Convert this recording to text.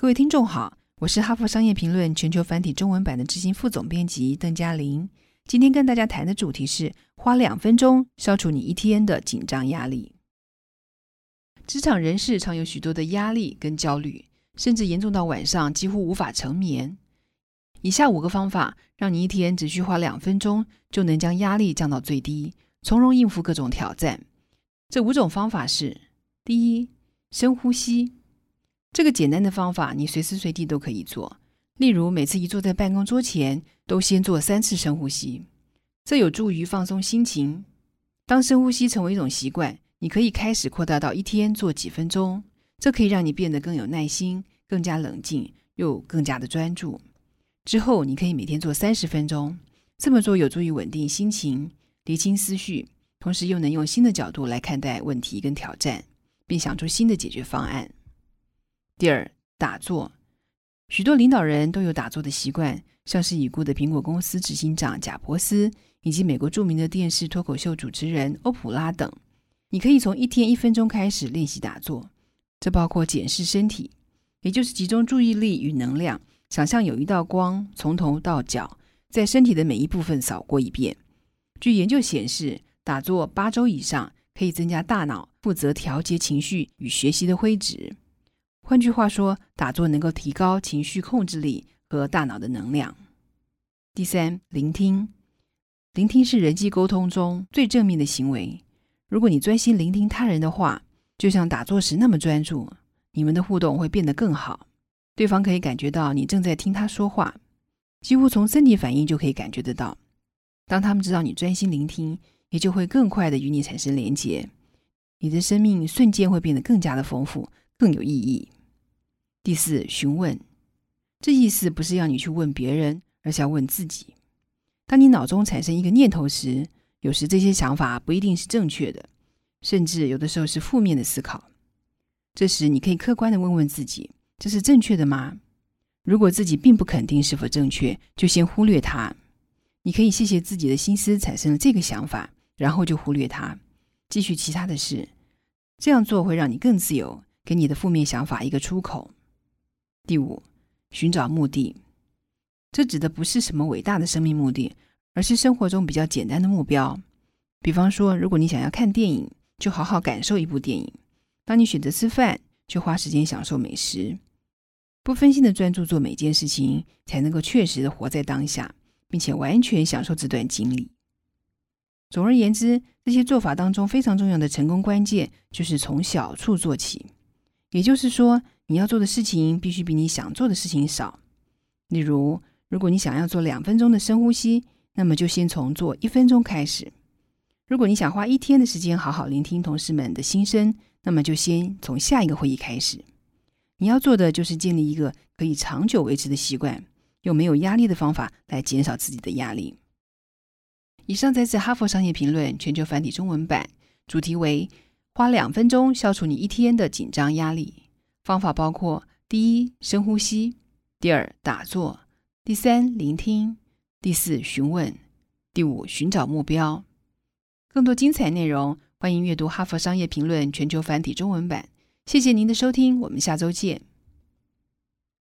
各位听众好，我是哈佛商业评论全球繁体中文版的执行副总编辑邓嘉玲。今天跟大家谈的主题是花两分钟消除你一天的紧张压力。职场人士常有许多的压力跟焦虑，甚至严重到晚上几乎无法成眠。以下五个方法，让你一天只需花两分钟就能将压力降到最低，从容应付各种挑战。这五种方法是：第一，深呼吸。这个简单的方法，你随时随地都可以做。例如，每次一坐在办公桌前，都先做三次深呼吸，这有助于放松心情。当深呼吸成为一种习惯，你可以开始扩大到一天做几分钟，这可以让你变得更有耐心、更加冷静又更加的专注。之后，你可以每天做三十分钟，这么做有助于稳定心情、理清思绪，同时又能用新的角度来看待问题跟挑战，并想出新的解决方案。第二，打坐。许多领导人都有打坐的习惯，像是已故的苹果公司执行长贾伯斯，以及美国著名的电视脱口秀主持人欧普拉等。你可以从一天一分钟开始练习打坐，这包括检视身体，也就是集中注意力与能量，想象有一道光从头到脚在身体的每一部分扫过一遍。据研究显示，打坐八周以上可以增加大脑负责调节情绪与学习的灰质。换句话说，打坐能够提高情绪控制力和大脑的能量。第三，聆听。聆听是人际沟通中最正面的行为。如果你专心聆听他人的话，就像打坐时那么专注，你们的互动会变得更好。对方可以感觉到你正在听他说话，几乎从身体反应就可以感觉得到。当他们知道你专心聆听，也就会更快的与你产生连结。你的生命瞬间会变得更加的丰富，更有意义。第四，询问，这意思不是要你去问别人，而是要问自己。当你脑中产生一个念头时，有时这些想法不一定是正确的，甚至有的时候是负面的思考。这时，你可以客观的问问自己：这是正确的吗？如果自己并不肯定是否正确，就先忽略它。你可以谢谢自己的心思产生了这个想法，然后就忽略它，继续其他的事。这样做会让你更自由，给你的负面想法一个出口。第五，寻找目的，这指的不是什么伟大的生命目的，而是生活中比较简单的目标。比方说，如果你想要看电影，就好好感受一部电影；当你选择吃饭，就花时间享受美食，不分心的专注做每件事情，才能够确实的活在当下，并且完全享受这段经历。总而言之，这些做法当中非常重要的成功关键，就是从小处做起。也就是说。你要做的事情必须比你想做的事情少。例如，如果你想要做两分钟的深呼吸，那么就先从做一分钟开始；如果你想花一天的时间好好聆听同事们的心声，那么就先从下一个会议开始。你要做的就是建立一个可以长久维持的习惯，用没有压力的方法来减少自己的压力。以上摘自《哈佛商业评论》全球繁体中文版，主题为“花两分钟消除你一天的紧张压力”。方法包括：第一，深呼吸；第二，打坐；第三，聆听；第四，询问；第五，寻找目标。更多精彩内容，欢迎阅读《哈佛商业评论》全球繁体中文版。谢谢您的收听，我们下周见。